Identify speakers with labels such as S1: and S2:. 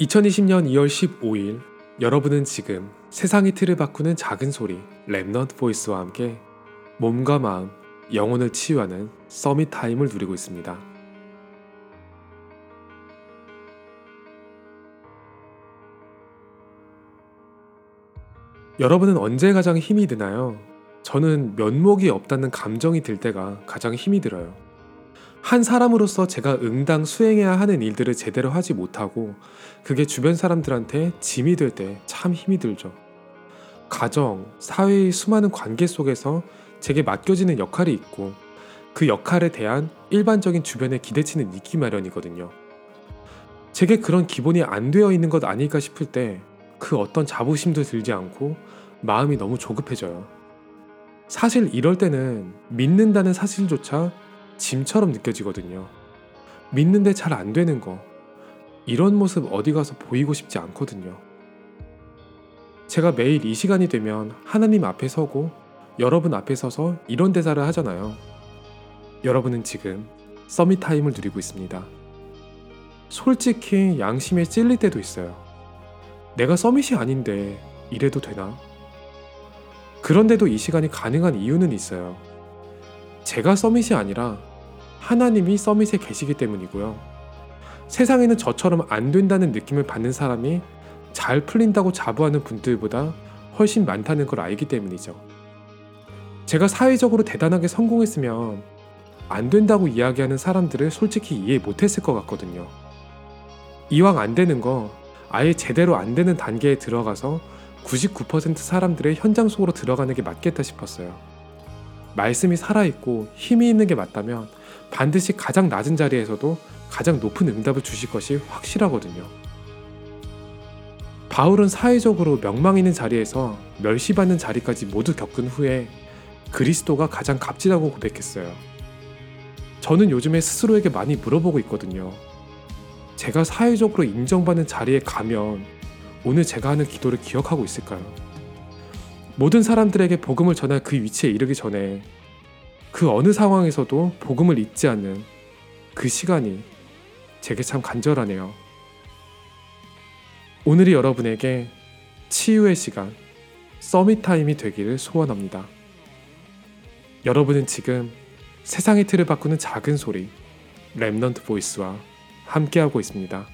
S1: 2020년 2월 15일 여러분은 지금 세상의 틀을 바꾸는 작은 소리 Remnant Voice와 함께 몸과 마음, 영혼을 치유하는 Summit Time을 누리고 있습니다. 여러분은 언제 가장 힘이 드나요? 저는 면목이 없다는 감정이 들 때가 가장 힘이 들어요. 한 사람으로서 제가 응당 수행해야 하는 일들을 제대로 하지 못하고 그게 주변 사람들한테 짐이 될 때 참 힘이 들죠. 가정, 사회의 수많은 관계 속에서 제게 맡겨지는 역할이 있고 그 역할에 대한 일반적인 주변의 기대치는 있기 마련이거든요. 제게 그런 기본이 안 되어 있는 것 아닐까 싶을 때 그 어떤 자부심도 들지 않고 마음이 너무 조급해져요. 사실 이럴 때는 믿는다는 사실조차 짐처럼 느껴지거든요. 믿는데 잘 안 되는 거. 이런 모습 어디 가서 보이고 싶지 않거든요. 제가 매일 이 시간이 되면 하나님 앞에 서고 여러분 앞에 서서 이런 대사를 하잖아요. 여러분은 지금 서밋 타임을 누리고 있습니다. 솔직히 양심에 찔릴 때도 있어요. 내가 서밋이 아닌데 이래도 되나? 그런데도 이 시간이 가능한 이유는 있어요. 제가 서밋이 아니라 하나님이 서밋에 계시기 때문이고요. 세상에는 저처럼 안 된다는 느낌을 받는 사람이 잘 풀린다고 자부하는 분들보다 훨씬 많다는 걸 알기 때문이죠. 제가 사회적으로 대단하게 성공했으면 안 된다고 이야기하는 사람들을 솔직히 이해 못했을 것 같거든요. 이왕 안 되는 거 아예 제대로 안 되는 단계에 들어가서 99% 사람들의 현장 속으로 들어가는 게 맞겠다 싶었어요. 말씀이 살아있고 힘이 있는 게 맞다면 반드시 가장 낮은 자리에서도 가장 높은 응답을 주실 것이 확실하거든요. 바울은 사회적으로 명망 있는 자리에서 멸시받는 자리까지 모두 겪은 후에 그리스도가 가장 값지다고 고백했어요. 저는 요즘에 스스로에게 많이 물어보고 있거든요. 제가 사회적으로 인정받는 자리에 가면 오늘 제가 하는 기도를 기억하고 있을까요? 모든 사람들에게 복음을 전할 그 위치에 이르기 전에 그 어느 상황에서도 복음을 잊지 않는 그 시간이 제게 참 간절하네요. 오늘이 여러분에게 치유의 시간, 서밋 타임이 되기를 소원합니다. 여러분은 지금 세상의 틀을 바꾸는 작은 소리, 랩넌트 보이스와 함께하고 있습니다.